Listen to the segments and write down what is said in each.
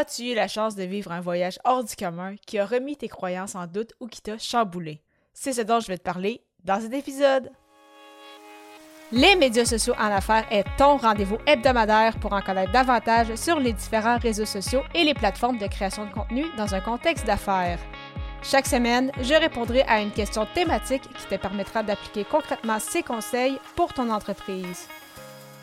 As-tu eu la chance de vivre un voyage hors du commun qui a remis tes croyances en doute ou qui t'a chamboulé? C'est ce dont je vais te parler dans cet épisode. Les médias sociaux en affaires est ton rendez-vous hebdomadaire pour en connaître davantage sur les différents réseaux sociaux et les plateformes de création de contenu dans un contexte d'affaires. Chaque semaine, je répondrai à une question thématique qui te permettra d'appliquer concrètement ces conseils pour ton entreprise.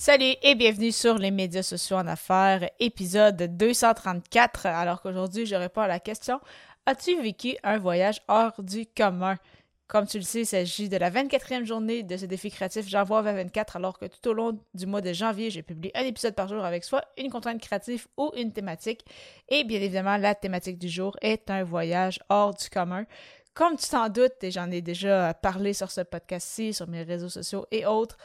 Salut et bienvenue sur les médias sociaux en affaires, épisode 234. Alors qu'aujourd'hui, je réponds à la question As-tu vécu un voyage hors du commun? Comme tu le sais, il s'agit de la 24e journée de ce défi créatif J'envoie 2024, alors que tout au long du mois de janvier, j'ai publié un épisode par jour avec soit une contrainte créative ou une thématique. Et bien évidemment, la thématique du jour est un voyage hors du commun. Comme tu t'en doutes, et j'en ai déjà parlé sur ce podcast-ci, sur mes réseaux sociaux et autres,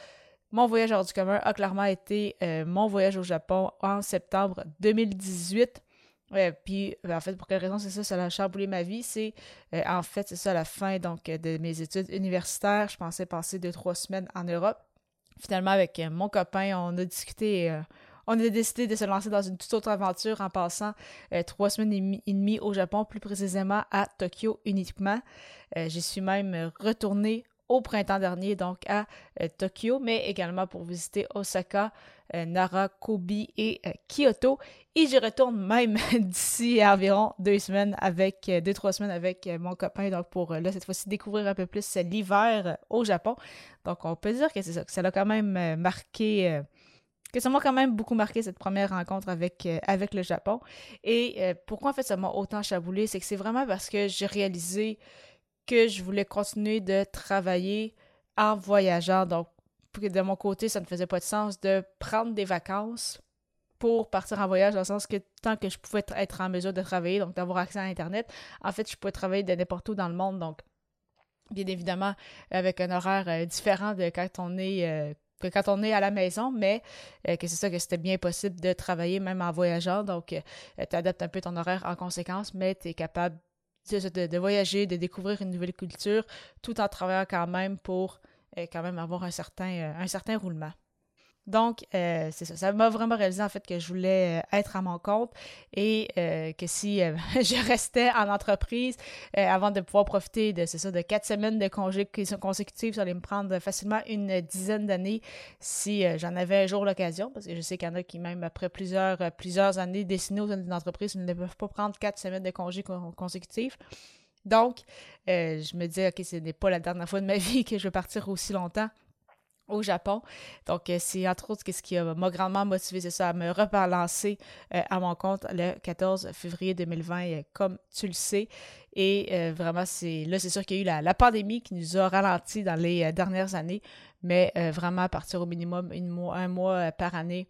mon voyage hors du commun a clairement été euh, mon voyage au Japon en septembre 2018. puis, ben, en fait, pour quelle raison c'est ça, ça a chamboulé ma vie? C'est, euh, en fait, c'est ça la fin donc, de mes études universitaires. Je pensais passer deux, trois semaines en Europe. Finalement, avec euh, mon copain, on a discuté, on a décidé de se lancer dans une toute autre aventure en passant trois semaines et demie au Japon, plus précisément à Tokyo uniquement. J'y suis même retournée au printemps dernier, donc à euh, Tokyo, mais également pour visiter Osaka, euh, Nara, Kobe et euh, Kyoto. Et j'y retourne même d'ici environ deux semaines avec, deux, trois semaines avec mon copain, donc pour là, cette fois-ci, découvrir un peu plus l'hiver au Japon. Donc, on peut dire que c'est ça, que ça l'a quand même marqué que ça m'a quand même beaucoup marqué cette première rencontre avec, avec le Japon. Et pourquoi en fait ça m'a autant chaboulé, c'est que c'est vraiment parce que j'ai réalisé que je voulais continuer de travailler en voyageant. Donc, de mon côté, ça ne faisait pas de sens de prendre des vacances pour partir en voyage, dans le sens que tant que je pouvais être en mesure de travailler, donc d'avoir accès à Internet, en fait, je pouvais travailler de n'importe où dans le monde. Donc, bien évidemment, avec un horaire euh, différent de quand on est. Euh, quand on est à la maison, mais euh, que c'est ça que c'était bien possible de travailler même en voyageant. Donc, tu adaptes un peu ton horaire en conséquence, mais tu es capable de, voyager, de découvrir une nouvelle culture, tout en travaillant quand même pour euh, quand même avoir un certain, euh, un certain roulement. Donc, euh, c'est ça. Ça m'a vraiment réalisé en fait que je voulais euh, être à mon compte et euh, que si je restais en entreprise avant de pouvoir profiter de, ça, de quatre semaines de congés consécutifs, ça allait me prendre facilement une dizaine d'années si j'en avais un jour l'occasion, parce que je sais qu'il y en a qui, même après plusieurs, plusieurs années dessinées aux d'une entreprise, ne peuvent pas prendre quatre semaines de congés consécutifs. Donc, je me dis, OK, ce n'est pas la dernière fois de ma vie que je vais partir aussi longtemps au Japon. Donc, euh, c'est entre autres ce qui m'a grandement motivé, c'est ça, à me rebalancer euh, à mon compte le 14 février 2020, euh, comme tu le sais. Et vraiment, c'est là, c'est sûr qu'il y a eu la, pandémie qui nous a ralenti dans les dernières années, mais vraiment à partir au minimum un mois par année.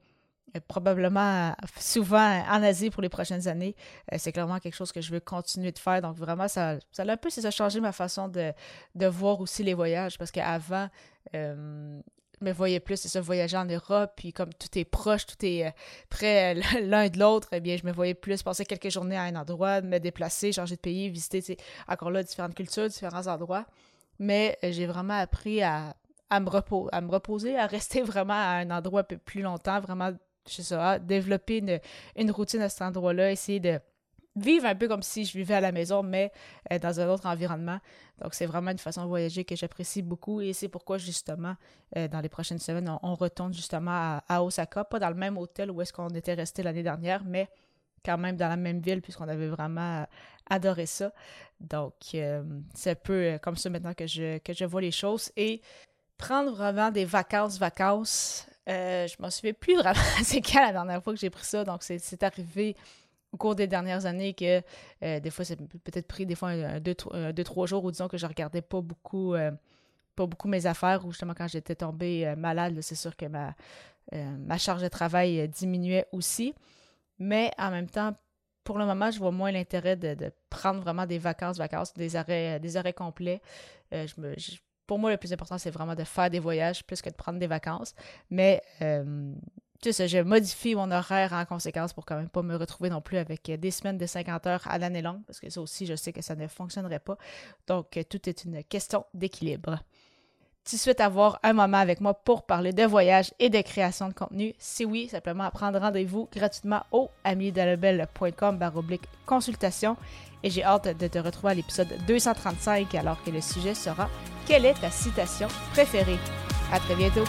Probablement souvent en Asie pour les prochaines années. c'est clairement quelque chose que je veux continuer de faire. Donc, vraiment, ça, ça a un peu changé ma façon de, de voir aussi les voyages parce qu'avant, euh, me voyais plus, c'est ça, voyager en Europe, puis comme tout est proche, tout est euh, près l'un de l'autre, eh bien, je me voyais plus passer quelques journées à un endroit, me déplacer, changer de pays, visiter, encore là, différentes cultures, différents endroits. Mais euh, j'ai vraiment appris à, à, me à me reposer, à rester vraiment à un endroit un peu plus longtemps, vraiment, je sais ça, développer une, une routine à cet endroit-là, essayer de vivre un peu comme si je vivais à la maison, mais euh, dans un autre environnement. Donc, c'est vraiment une façon de voyager que j'apprécie beaucoup et c'est pourquoi, justement, euh, dans les prochaines semaines, on, retourne justement à, Osaka, pas dans le même hôtel où est-ce qu'on était resté l'année dernière, mais quand même dans la même ville puisqu'on avait vraiment euh, adoré ça. Donc, c'est un peu comme ça maintenant que je, vois les choses et prendre vraiment des vacances, vacances. je m'en souviens plus vraiment c'est quand la dernière fois que j'ai pris ça, donc c'est arrivé au cours des dernières années que euh, des fois, c'est peut-être pris des fois deux, trois jours ou disons que je regardais pas beaucoup, euh, mes affaires ou justement quand j'étais tombée euh, malade, c'est sûr que ma, charge de travail diminuait aussi. Mais en même temps, pour le moment, je vois moins l'intérêt de, prendre vraiment des vacances, vacances, des arrêts, des arrêts complets. Pour moi, le plus important, c'est vraiment de faire des voyages plus que de prendre des vacances. Mais je modifie mon horaire en conséquence pour quand même pas me retrouver non plus avec des semaines de 50 heures à l'année longue, parce que ça aussi, je sais que ça ne fonctionnerait pas. Donc, tout est une question d'équilibre tu souhaites avoir un moment avec moi pour parler de voyage et de création de contenu, si oui, simplement prendre rendez-vous gratuitement au amiedelabel.com baroblique consultation. Et j'ai hâte de te retrouver à l'épisode 235 alors que le sujet sera Quelle est ta citation préférée? À très bientôt!